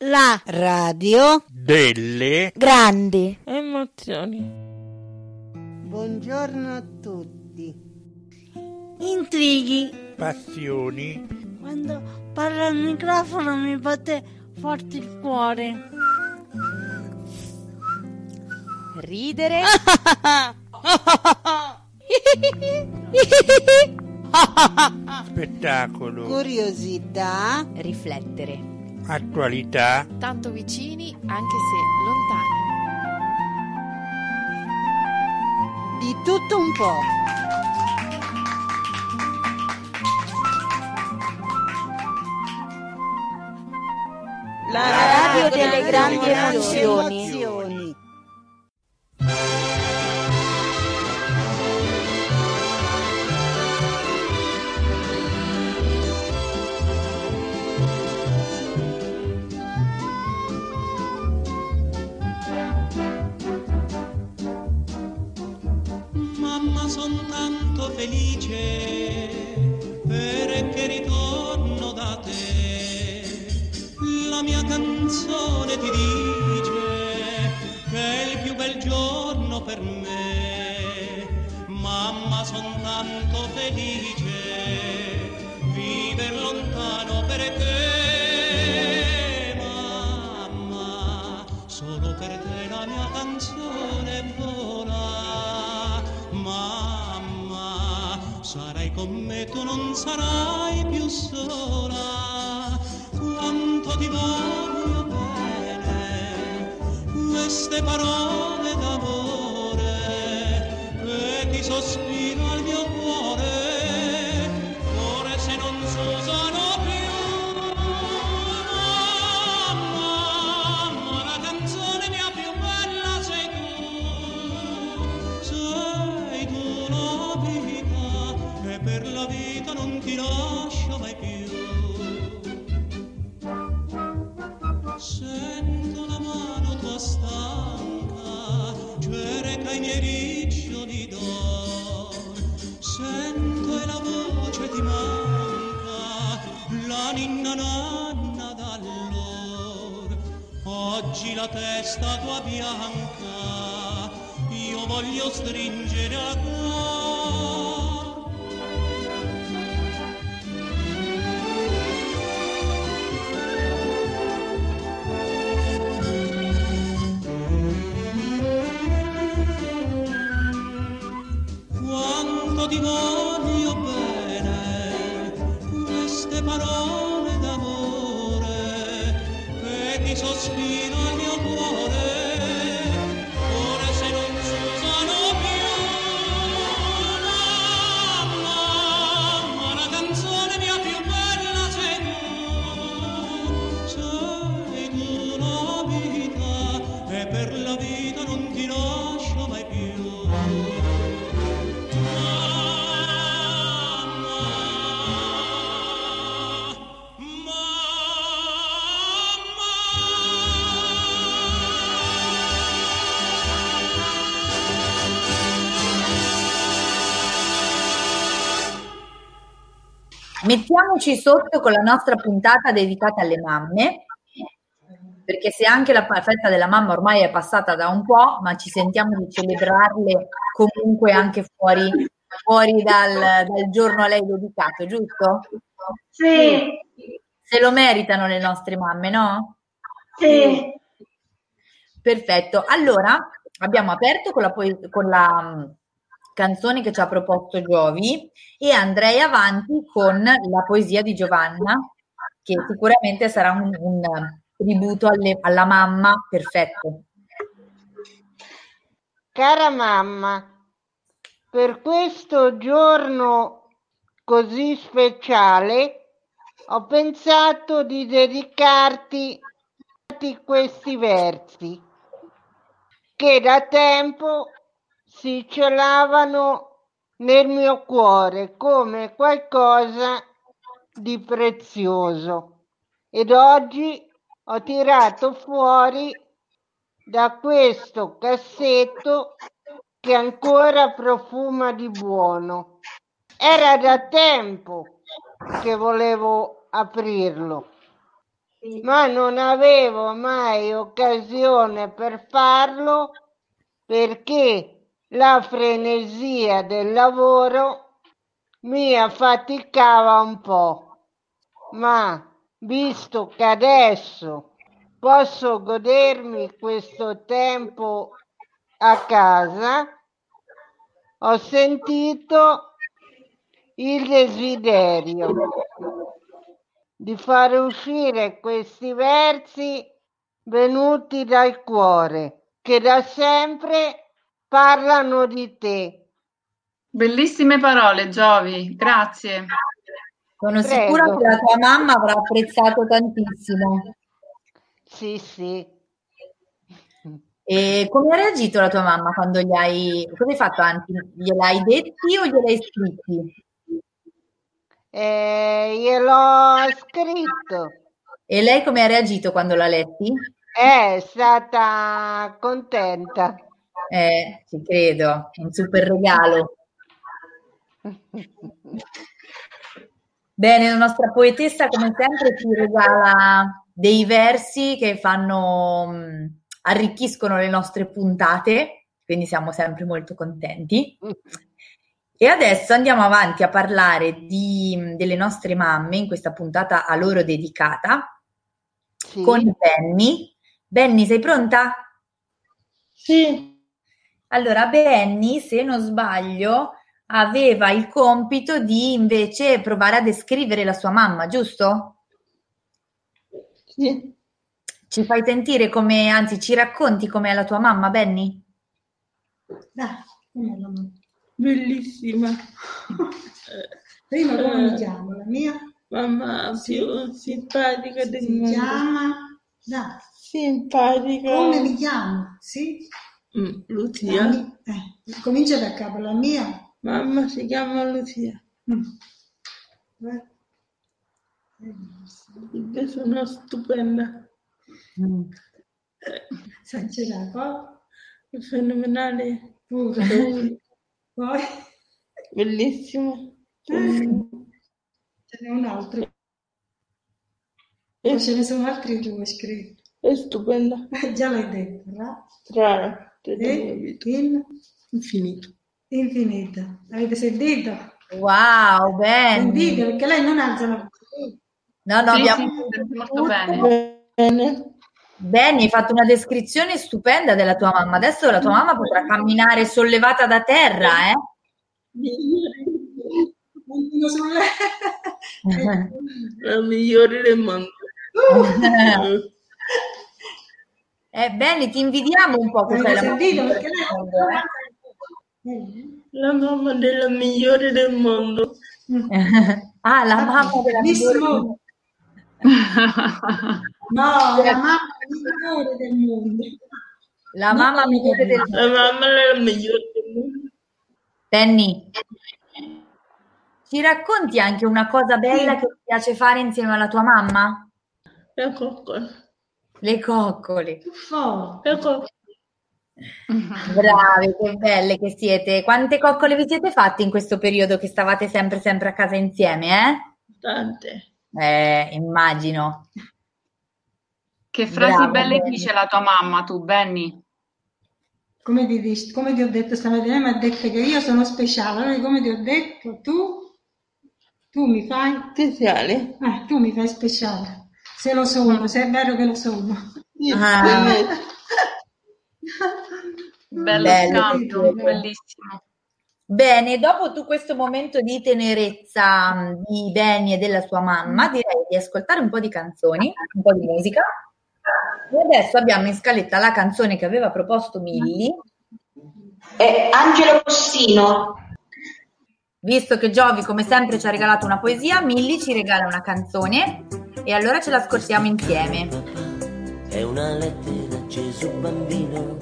La radio delle grandi emozioni. Buongiorno a tutti. Intrighi. passioni, Quando parlo al microfono mi batte forte il cuore. Ridere, spettacolo, Curiosità, riflettere. Attualità, tanto vicini anche se lontani. di tutto un po'. La radio delle grandi emozioni. Felice perché ritorno da te. La mia canzone ti dice che è il più bel giorno per me. Mamma son tanto felice non sarai più sola. Quanto ti voglio bene queste parole Mettiamoci sotto con la nostra puntata dedicata alle mamme, perché se anche la festa della mamma ormai è passata da un po', ma ci sentiamo di celebrarle comunque anche fuori, fuori dal, dal giorno a lei dedicato, giusto? Sì, Se lo meritano le nostre mamme, no? sì. Perfetto. Allora, abbiamo aperto con la, con la canzone che ci ha proposto Giovi e andrei avanti con la poesia di Giovanna, che sicuramente sarà un, un tributo alle- alla mamma perfetto. Cara mamma, per questo giorno così speciale ho pensato di dedicarti questi versi che da tempo si celavano nel mio cuore come qualcosa di prezioso ed oggi ho tirato fuori da questo cassetto che ancora profuma di buono. Era da tempo che volevo aprirlo ma non avevo mai occasione per farlo perché la frenesia del lavoro mi affaticava un po'. Ma visto che adesso posso godermi questo tempo a casa, ho sentito il desiderio di fare uscire questi versi venuti dal cuore, che da sempre parlano di te. Bellissime parole, Giovi, grazie. Sono Prego. sicura che la tua mamma avrà apprezzato tantissimo. Sì, sì. E come ha reagito la tua mamma quando gli hai... Cosa hai fatto, Anti? Gliel'hai detti o gliel'hai scritti? Eh, gliel'ho scritto. E lei come ha reagito quando l'ha letti? È stata contenta. Eh, ci credo, un super regalo. Bene, la nostra poetessa come sempre ci regala dei versi che fanno, mh, arricchiscono le nostre puntate, quindi siamo sempre molto contenti. E adesso andiamo avanti a parlare di- delle nostre mamme in questa puntata a loro dedicata Sì. con Benny. Benny, sei pronta? Sì. Allora, Benny, se non sbaglio, aveva il compito di invece provare a descrivere la sua mamma, giusto? Sì. Ci fai sentire come, anzi, ci racconti com'è la tua mamma, Benny? Dai, com'è la mamma? Bellissima. Prima come Eh. mi chiamo? La mia Mamma più simpatica del si mondo. chiama... Dai, Simpatica. come mi chiamo? Sì? Mm, La Lucia. mi- eh, comincia da capo, la mia... Mamma si chiama Lucia. Mm. Eh. Perché sono stupenda. Sai, ce l'ha qua? È fenomenale. Pure. Poi Bellissimo. Eh. ce n'è un altro. Poi ce ne sono altri due scritti. È stupenda. Eh, Già l'hai detto, no? Strana. E in Infinito. infinita. Avete sentito? Wow, Benny! Sentite, perché lei non alza la voce. No, no, Sì, abbiamo sì, molto bene. Bene. Benny, hai fatto una descrizione stupenda della tua mamma. Adesso la tua mamma potrà camminare sollevata da terra, eh? La migliore del mondo. Eh, Benny, ti invidiamo un po' Avete sei la sentito? Perché del lei mondo, Eh. La mamma della migliore del mondo. Ah, la mamma della migliore Mo. No, la mamma migliore del mondo. la mamma migliore del La mamma della migliore del mondo. Benny, ci racconti anche una cosa bella che ti piace fare insieme alla tua mamma? La coccola. Le coccole. La coccola. Brave, che belle che siete. Quante coccole vi siete fatte in questo periodo che stavate sempre sempre a casa insieme, eh? Tante. Eh, immagino. Che frasi Brava, belle Benny. dice la tua mamma, tu, Benny? Come ti, come ti ho detto stamattina, mi ha detto che io sono speciale. Allora, come ti ho detto, tu, tu mi fai, Speciale. eh, tu mi fai speciale. Se lo sono, se è vero che lo sono. Ah. Bello Bello, scambio, sì. bellissimo. Bene, dopo tu questo momento di tenerezza mh, di Benny e della sua mamma, direi di ascoltare un po' di canzoni, un po' di musica. E adesso abbiamo in scaletta la canzone che aveva proposto Milli. È Angelo Possino. Visto che Giovi, come sempre, ci ha regalato una poesia, Milli ci regala una canzone e allora ce l'ascoltiamo insieme. È una lettera a Gesù bambino,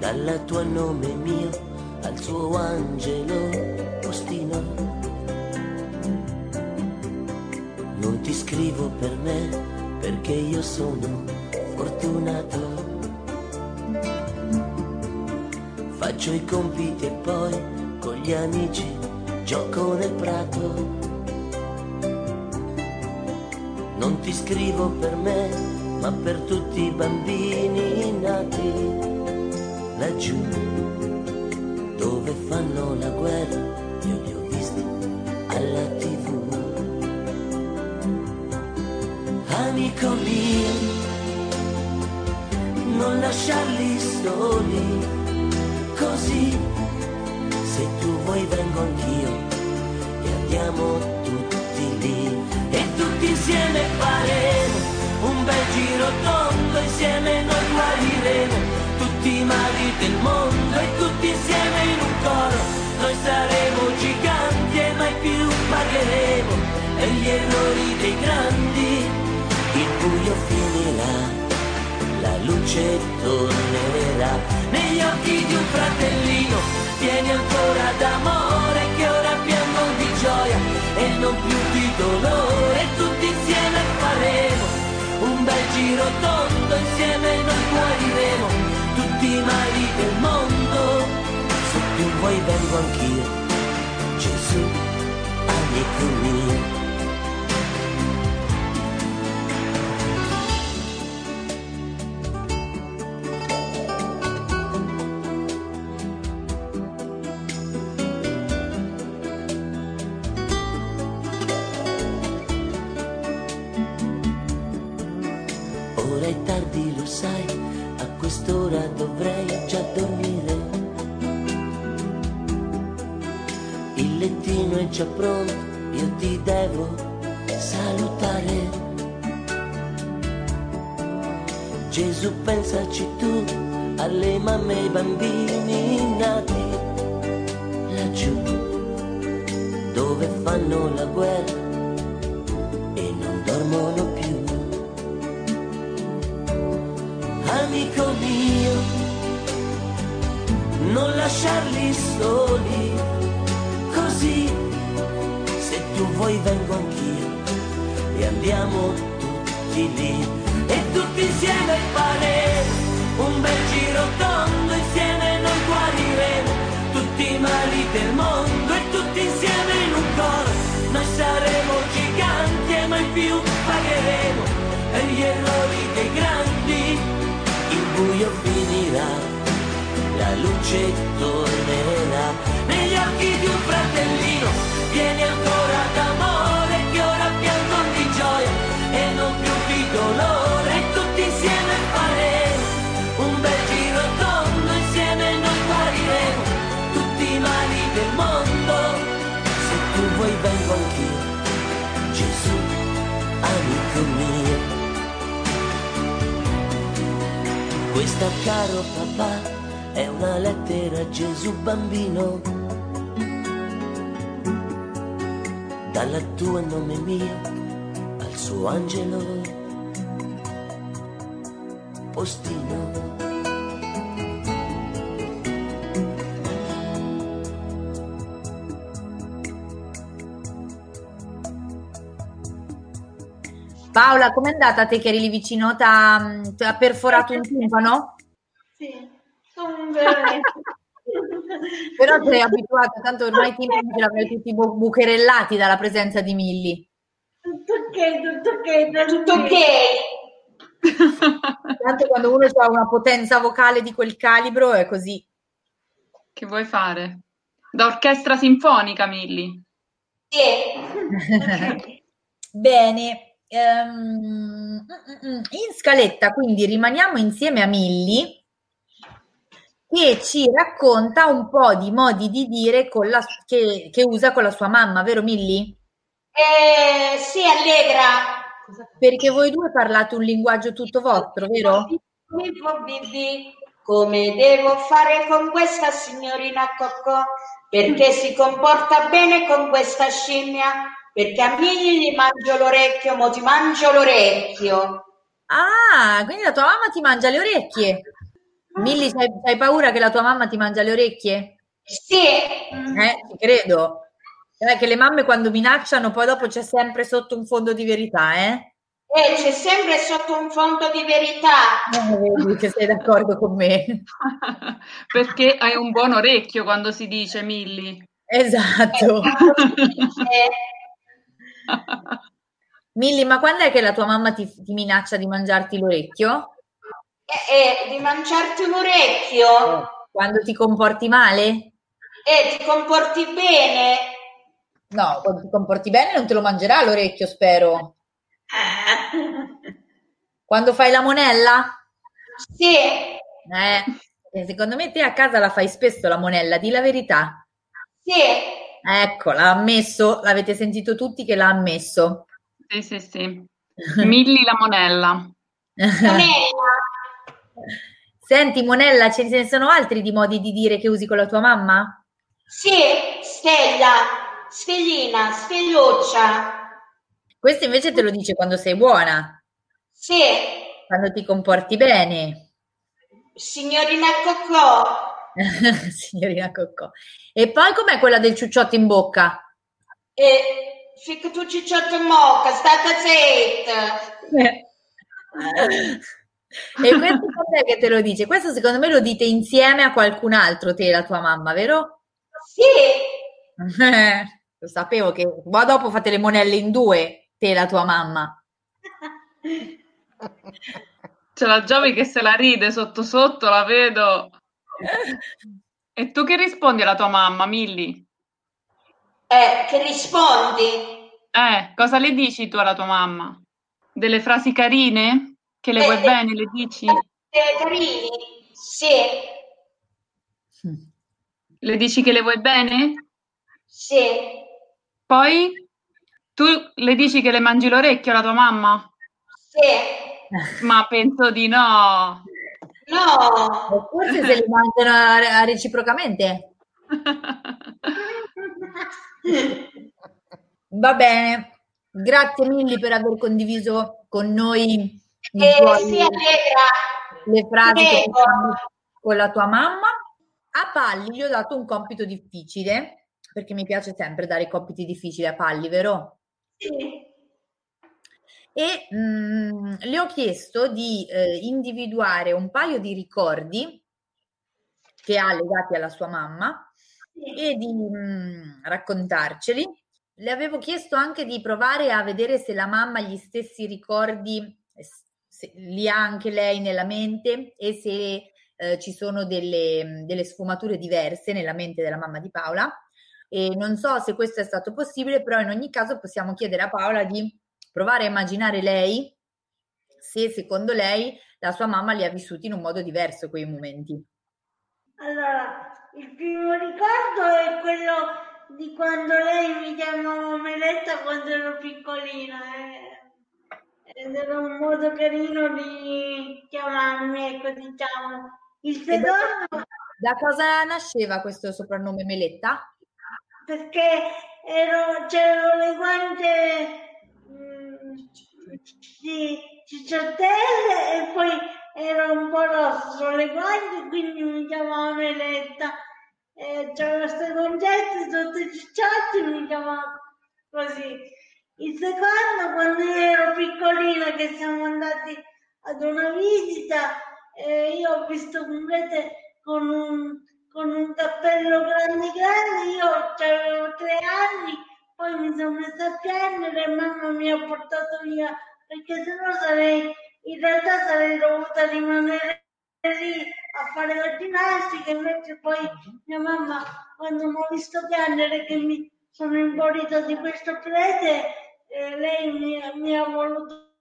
dal tuo nome mio al suo angelo postino. Non ti scrivo per me perché io sono fortunato. Faccio i compiti e poi con gli amici gioco nel prato. Non ti scrivo per me, ma per tutti i bambini nati laggiù, dove fanno la guerra, io li ho visti alla tv. Amico mio, non lasciarli soli, così, se tu vuoi vengo anch'io e andiamo tutti lì insieme faremo un bel giro tondo, insieme noi guariremo tutti i mali del mondo e tutti insieme in un coro. Noi saremo giganti e mai più pagheremo per gli errori dei grandi il buio finirà la luce tornerà. Negli occhi di un fratellino tieni ancora d'amore gioia e non più di dolore. Tutti insieme faremo un bel giro tondo insieme noi guariremo tutti i mali del mondo. Se tu vuoi vengo anch'io Gesù amico mio andiamo tutti lì. E tutti insieme faremo un bel giro tondo, insieme noi guariremo tutti i mali del mondo e tutti insieme in un coro. Noi saremo giganti e mai più pagheremo per gli errori dei grandi. Il buio finirà, la luce tornerà. Negli occhi di un fratellino, vieni ancora d'amore Questa caro papà è una lettera a Gesù bambino. Dalla tua nome mio al suo angelo postino. Paola, com'è andata a te che eri lì vicino? T'ha, ti ha perforato un timpano? Sì, sono bene. Però sei abituata, tanto ormai i timpani ce l'avrai tutti bu- bucherellati dalla presenza di Milli. Tutto ok, tutto ok, Tutto ok. Tanto quando uno ha una potenza vocale di quel calibro è così. Che vuoi fare? Da orchestra sinfonica, Milli. Bene, ehm, mm, mm, mm. in scaletta quindi rimaniamo insieme a Milli che ci racconta un po' di modi di dire la- che, che usa con la sua mamma, vero Milli? Eh, sì, Allegra. Perché voi due parlate un linguaggio tutto vostro, vero? Come devo fare con questa signorina Coccò? Perché si comporta bene con questa scimmia? Perché a Migli gli mangio l'orecchio, mo ti mangio l'orecchio. Ah, quindi la tua mamma ti mangia le orecchie. Milli, c'hai, c'hai paura che la tua mamma ti mangia le orecchie? Sì. Eh, credo. Eh, che le mamme quando minacciano poi dopo c'è sempre sotto un fondo di verità, eh? E c'è sempre sotto un fondo di verità. Eh, vedi che sei d'accordo con me. Perché hai un buon orecchio quando si dice Milli. Esatto. Eh, Milli, ma quando è che la tua mamma ti, ti minaccia di mangiarti l'orecchio? E, e di mangiarti un orecchio? Quando ti comporti male? E ti comporti bene? No, quando ti comporti bene non te lo mangerà l'orecchio, spero. Quando fai la monella? Sì. Eh, eh, secondo me te a casa la fai spesso la monella, di la verità. Sì. Ecco, l'ha ammesso, l'avete sentito tutti che l'ha ammesso. Sì, sì, sì. Milli la monella. Senti, Monella, ce ne sono altri di modi di dire che usi con la tua mamma? Sì, Stella, Stellina, Stelluccia. Questo invece te lo dice quando sei buona, Sì, quando ti comporti bene, signorina Cocò. signorina Coccò. E poi com'è quella del ciucciotto in bocca? E fica tu cicciotto in mocca, stata zitta. E questo cos'è che te lo dice? Questo secondo me lo dite insieme a qualcun altro, te e la tua mamma, vero? Sì. Lo sapevo che ma dopo fate le monelle in due, te e la tua mamma. C'è la Giovi che se la ride sotto sotto, la vedo. E tu che rispondi alla tua mamma, Milli? Eh, che rispondi? Eh, cosa le dici tu alla tua mamma? Delle frasi carine? Che le Eh, vuoi bene, le dici? Eh, carini? Sì, Le dici che le vuoi bene? sì, Poi tu le dici che le mangi l'orecchio alla tua mamma? sì. Ma penso di no. No. Forse se le mangiano reciprocamente. Va bene, grazie mille per aver condiviso con noi Eh, tuoi- sì, le frasi che con la tua mamma. A Palli gli ho dato un compito difficile, perché mi piace sempre dare compiti difficili a Palli, vero? Sì. E mm, le ho chiesto di eh, individuare un paio di ricordi che ha legati alla sua mamma e di mm, raccontarceli. Le avevo chiesto anche di provare a vedere se la mamma gli stessi ricordi eh, li ha anche lei nella mente e se eh, ci sono delle, delle sfumature diverse nella mente della mamma di Paola. E non so se questo è stato possibile, però in ogni caso possiamo chiedere a Paola di provare a immaginare lei se secondo lei la sua mamma li ha vissuti in un modo diverso quei momenti. Allora, il primo ricordo è quello di quando lei mi chiamava Meletta quando ero piccolina. eh. Ed era un modo carino di chiamarmi, ecco, diciamo. Il secondo da cosa nasceva questo soprannome Meletta? perché ero, c'erano le guance di cicciotelle e poi era un po' rosso le guance, quindi mi chiamavo Meletta. E c'erano queste concette sotto i cicciotti, mi chiamavo così. Il secondo, quando io ero piccolina, che siamo andati ad una visita, eh, io ho visto un prete con un, con un cappello grande grande, io avevo tre anni, poi mi sono messa a piangere e mamma mi ha portato via, perché sennò sarei, in realtà sarei dovuta rimanere lì a fare la ginnastica, invece poi mia mamma, quando mi ha visto piangere che mi sono imborita di questo prete, eh, lei mi, mi ha voluto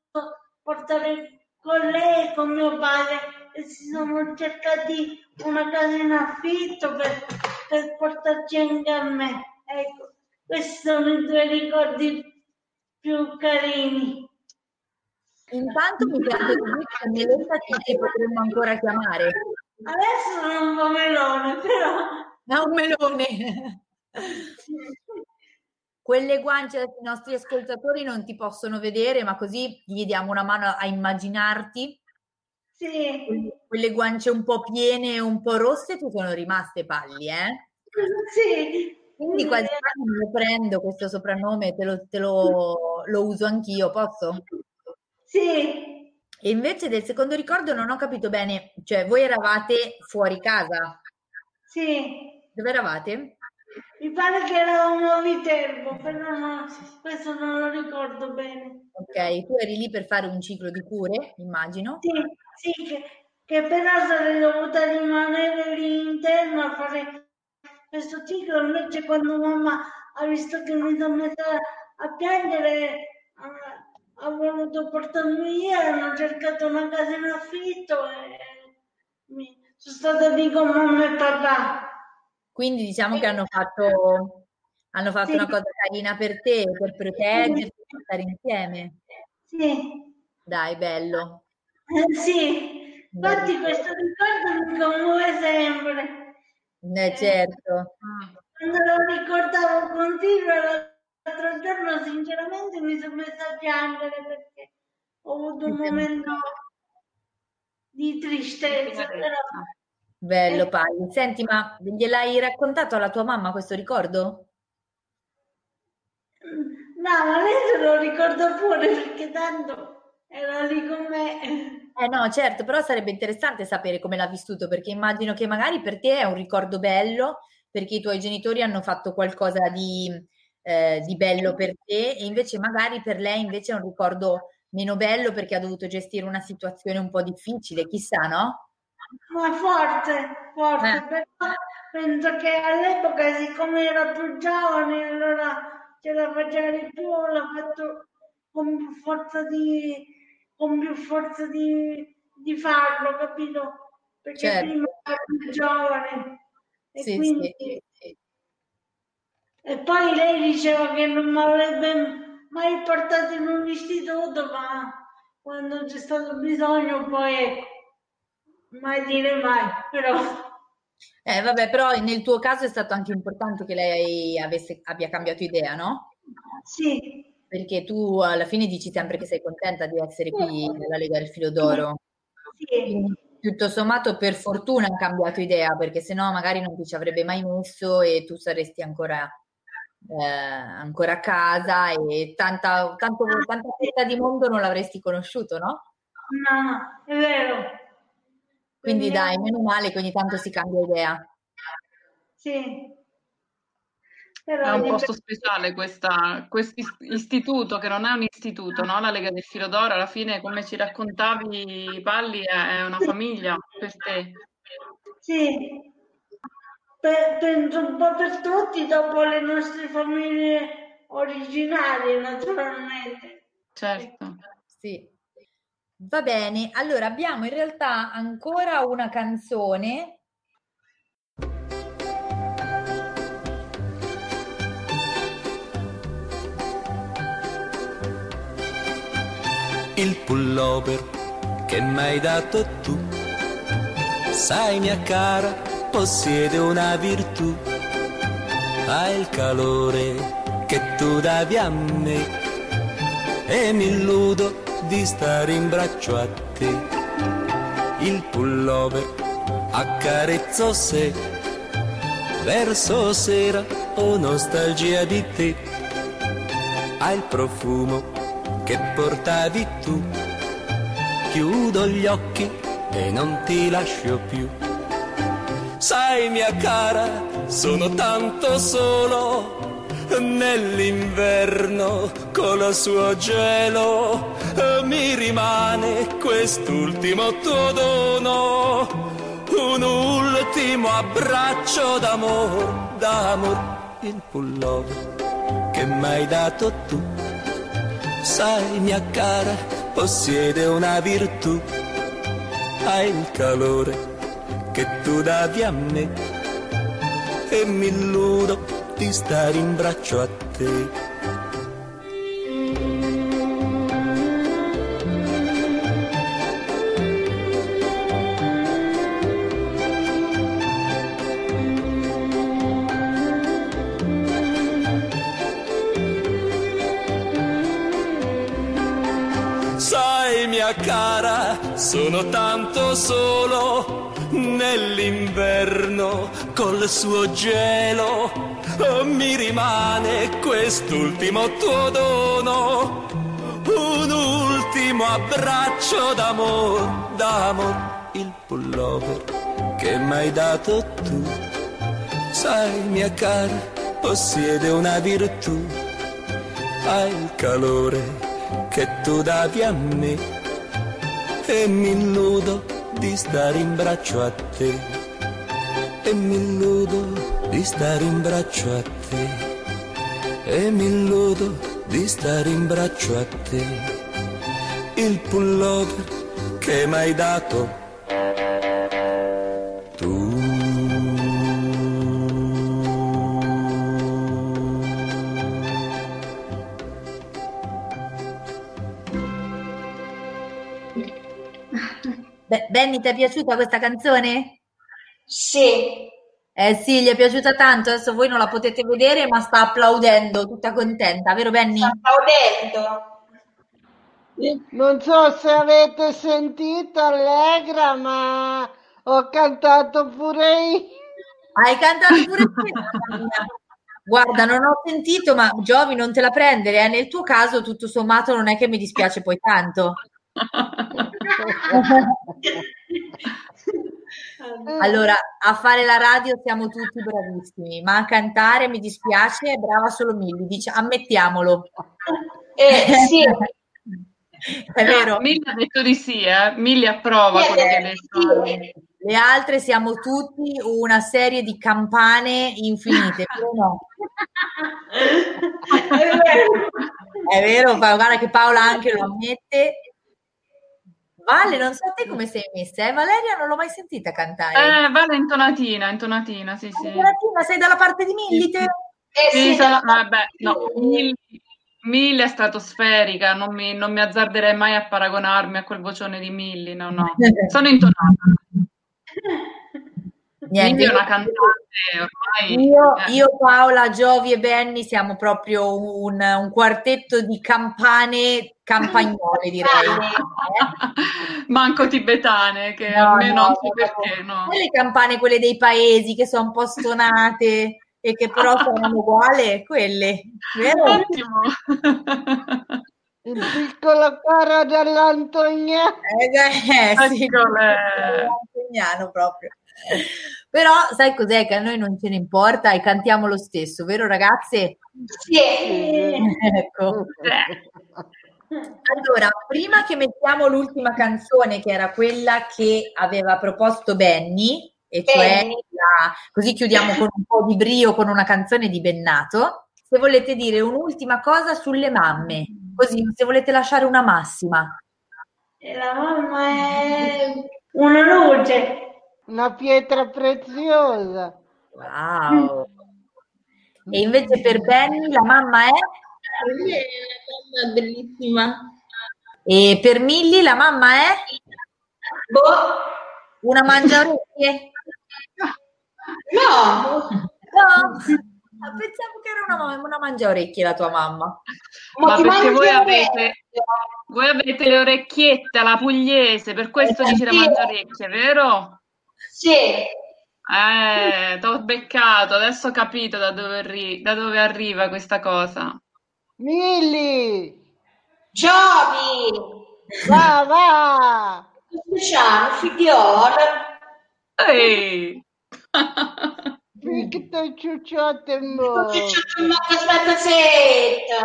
portare con lei e con mio padre e si sono cercati una casa in affitto per, per portarci anche a me. Ecco, questi sono i due ricordi più carini. Intanto mi piace di dire che Meletta ci potremmo ancora chiamare. Adesso sono un po' melone, però È un melone. Quelle guance i nostri ascoltatori non ti possono vedere, ma così gli diamo una mano a immaginarti. sì, Quelle guance un po' piene e un po' rosse ti sono rimaste palli, eh? sì. Quindi quasi quasi me lo prendo questo soprannome, te lo, te lo- lo uso anch'io, posso? Sì, E invece del secondo ricordo non ho capito bene, cioè voi eravate fuori casa, sì. dove eravate? mi pare che eravamo a Viterbo, però no, questo non lo ricordo bene. Ok, tu eri lì per fare un ciclo di cure, immagino. Sì, sì, che, che però sarei dovuta rimanere lì interno a fare questo ciclo, invece quando mamma ha visto che mi sono messa a piangere ha, ha voluto portarmi via, hanno cercato una casa in affitto e mi, sono stata lì con mamma e papà. Quindi diciamo che hanno fatto, hanno fatto Sì. una cosa carina per te, per proteggerti, per stare insieme. Sì, Dai, bello. eh, sì, infatti questo ricordo mi commuove sempre. Eh, certo. Quando lo ricordavo continuo l'altro giorno sinceramente mi sono messa a piangere perché ho avuto un momento di tristezza, però Bello, Pai. Senti, ma gliel'hai raccontato alla tua mamma questo ricordo? no, ma lei se lo ricordo pure perché tanto era lì con me. Eh no, certo, però sarebbe interessante sapere come l'ha vissuto, perché immagino che magari per te è un ricordo bello, perché i tuoi genitori hanno fatto qualcosa di, eh, di bello per te, e invece magari per lei invece è un ricordo meno bello perché ha dovuto gestire una situazione un po' difficile, chissà, no? Ma forte, forte, però penso che all'epoca, siccome ero più giovane, allora ce la di più, l'ha fatto con più forza di, con più forza di, di farlo, capito? Perché Certo. prima ero più giovane e Sì, quindi... sì. E poi lei diceva che non mi avrebbe mai portato in un istituto, ma quando c'è stato bisogno poi mai dire mai, però Eh, vabbè, però nel tuo caso è stato anche importante che lei avesse- abbia cambiato idea, no? Sì. Perché tu alla fine dici sempre che sei contenta di essere qui nella Lega del Filo d'Oro. Quindi, tutto sommato, per fortuna ha cambiato idea, perché sennò magari non ti ci avrebbe mai messo e tu saresti ancora, eh, ancora a casa e tanta, tanto, tanta fetta di mondo non l'avresti conosciuto, no? no, è vero, Quindi dai, meno male che ogni tanto si cambia idea. sì. È un posto speciale questo istituto, che non è un istituto, no? La Lega del Filo d'Oro, alla fine, come ci raccontavi, Palli, è una famiglia per te. Sì, Pe- penso un po' per tutti dopo le nostre famiglie originarie, naturalmente. Certo. Sì. Va bene, allora abbiamo in realtà ancora una canzone. il pullover che mi hai dato tu. Sai mia cara, possiede una virtù, ha il calore che tu davi a me e mi illudo di stare in braccio a te. Il pullover accarezzo se verso sera ho nostalgia di te. Ha il profumo che portavi tu. Chiudo gli occhi e non ti lascio più. Sai mia cara, sono tanto solo nell'inverno con il suo gelo. Mi rimane quest'ultimo tuo dono, un ultimo abbraccio d'amor, d'amor, il pullover che mi hai dato tu. Sai mia cara, possiede una virtù, ha il calore che tu davi a me e mi illudo di stare in braccio a te. Sai mia cara, sono tanto solo nell'inverno col suo gelo. Oh, mi rimane quest'ultimo tuo dono, un ultimo abbraccio d'amor, d'amor, il pullover che mi hai dato tu. sai mia cara, possiede una virtù, ha il calore che tu davi a me e mi illudo di stare in braccio a te. E mi illudo di stare in braccio a te. E mi illudo di stare in braccio a te. Il pullover che m'hai dato. Tu Beh, Benny, ti è piaciuta questa canzone? Sì. Eh sì, gli è piaciuta tanto. Adesso voi non la potete vedere, ma sta applaudendo, tutta contenta, vero Benny? applaudendo. Non so se avete sentito Allegra, ma ho cantato pure io. Hai cantato pure mia. Guarda, non ho sentito, ma Giovi, non te la prendere. eh. Nel tuo caso, tutto sommato, non è che mi dispiace poi tanto. Allora, a fare la radio siamo tutti bravissimi, ma a cantare mi dispiace, è brava solo Milly, dice, ammettiamolo. Eh, sì. È vero. Milly ha detto di sì, eh. Milly approva quello che hai detto. Le altre siamo tutti una serie di campane infinite, però no. È vero, guarda che Paola anche lo ammette. Vale, non so te come sei messa, eh? Valeria non l'ho mai sentita cantare. Eh, vale intonatina, intonatina, sì, sì. Latina, sei dalla parte di Milly te? Sì, sono- vabbè, no, Milly è stratosferica, non mi, non mi azzarderei mai a paragonarmi a quel vocione di Milly, no, no. Sono intonata. Niente, io- cantante ormai... Io, eh. io, Paola, Giovi e Benny siamo proprio un, un quartetto di campane campagnole, direi. Manco tibetane, che No, a me no, non so perché, no. Sai le campane, quelle dei paesi che sono un po' stonate e che però suonano uguale, quelle, vero? Ottimo. Il piccolo coro dell'Antonia. Eh, eh, sì, Eccole. Antognano proprio. Però sai cos'è che a noi non ce ne importa e cantiamo lo stesso, vero ragazze? Sì. Ecco. Allora, prima che mettiamo l'ultima canzone, che era quella che aveva proposto Benny, e cioè la- così chiudiamo con un po' di brio con una canzone di Bennato. Se volete dire un'ultima cosa sulle mamme, così se volete lasciare una massima. E la mamma è una luce. Una pietra preziosa. Wow! E invece per Benny la mamma è? È una bellissima. E per Milly la mamma è? Boh. Una mangiaorecchie? No. No? Ah, Pensavo che era una, ma- una mangiaorecchie la tua mamma. Ma ti perché voi avete, voi avete le orecchiette alla pugliese, per questo dici la Sì. mangiaorecchie, vero? Sì. Eh, t'ho beccato, adesso ho capito da dove, arri- da dove arriva questa cosa. Milli! Giovi. Va, va! Luciano, figliolo. Ehi! Picchio ciucciotto in bocca. Aspetta, zitto.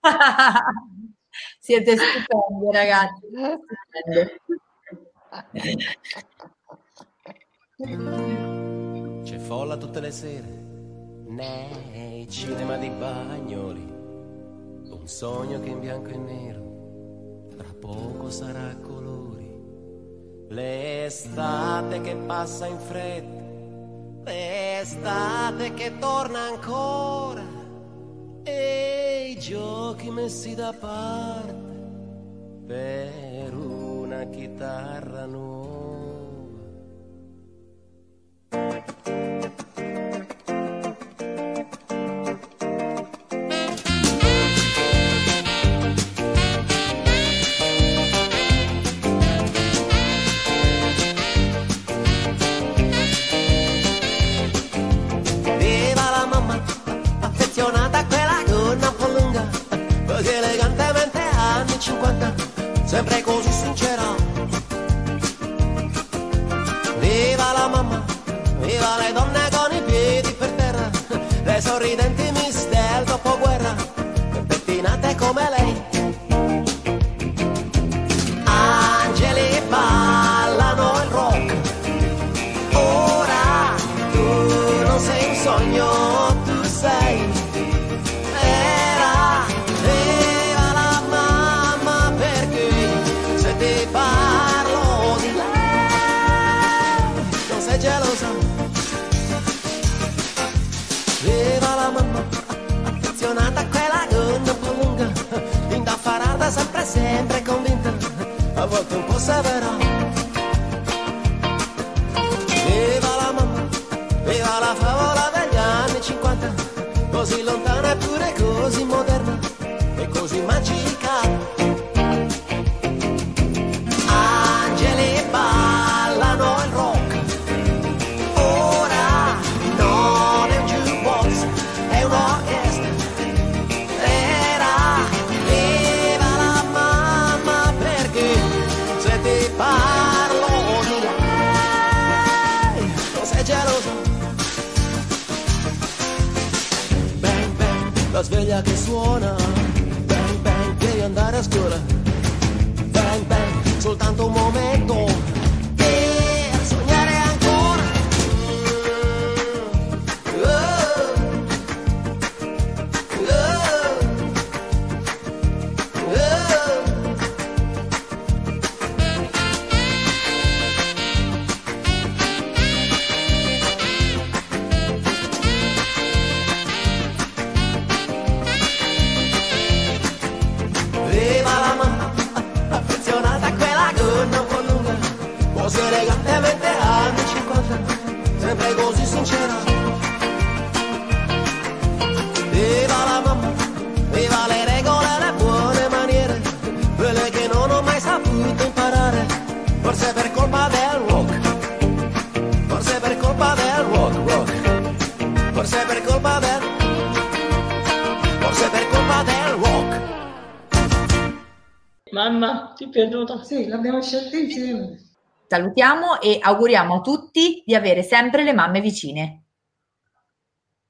Siete stupendi, ragazzi. Stupende. C'è folla tutte le sere nei cinema di Bagnoli. Un sogno che in bianco e nero tra poco sarà a colori. L'estate che passa in fretta, l'estate che torna ancora. E i giochi messi da parte per una chitarra nuova. volta un po' severa. Viva la mamma, viva la favola degli anni 50, così lontana eppure così moderna e così magica. suona. Bang bang, devi andare a scuola. Bang bang, soltanto un momento. piaciuta. Sì, l'abbiamo scelta insieme. Salutiamo e auguriamo a tutti di avere sempre le mamme vicine.